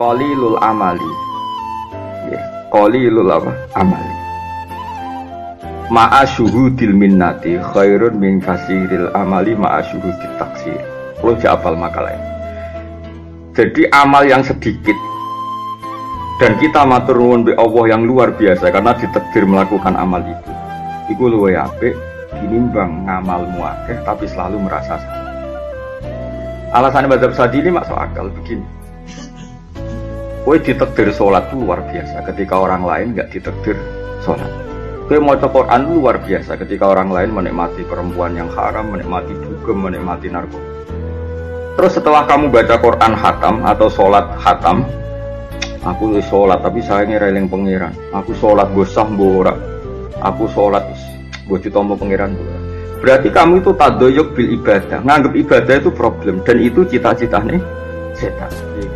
qalilul amali ya qalilul apa amali ma'a syuhudil minnati khairun min kasiril amali ma'a syuhudil taksir kalau apal makalahnya jadi amal yang sedikit dan kita matur nuwun be Allah yang luar biasa karena ditakdir melakukan amal itu. Iku luwe apik tinimbang ngamal akeh tapi selalu merasa salah. Alasan mazhab Sadi ini masuk akal begini. Kue ditakdir sholat itu luar biasa ketika orang lain nggak ditakdir sholat. Kue mau Quran luar biasa ketika orang lain menikmati perempuan yang haram, menikmati dugem, menikmati narkoba. Terus setelah kamu baca Quran hatam atau sholat hatam, aku sholat tapi saya yang pangeran. Aku sholat bosah borak. Aku sholat gue ditompo pangeran. Berarti kamu itu tak doyok bil ibadah, nganggap ibadah itu problem dan itu cita-citanya setan.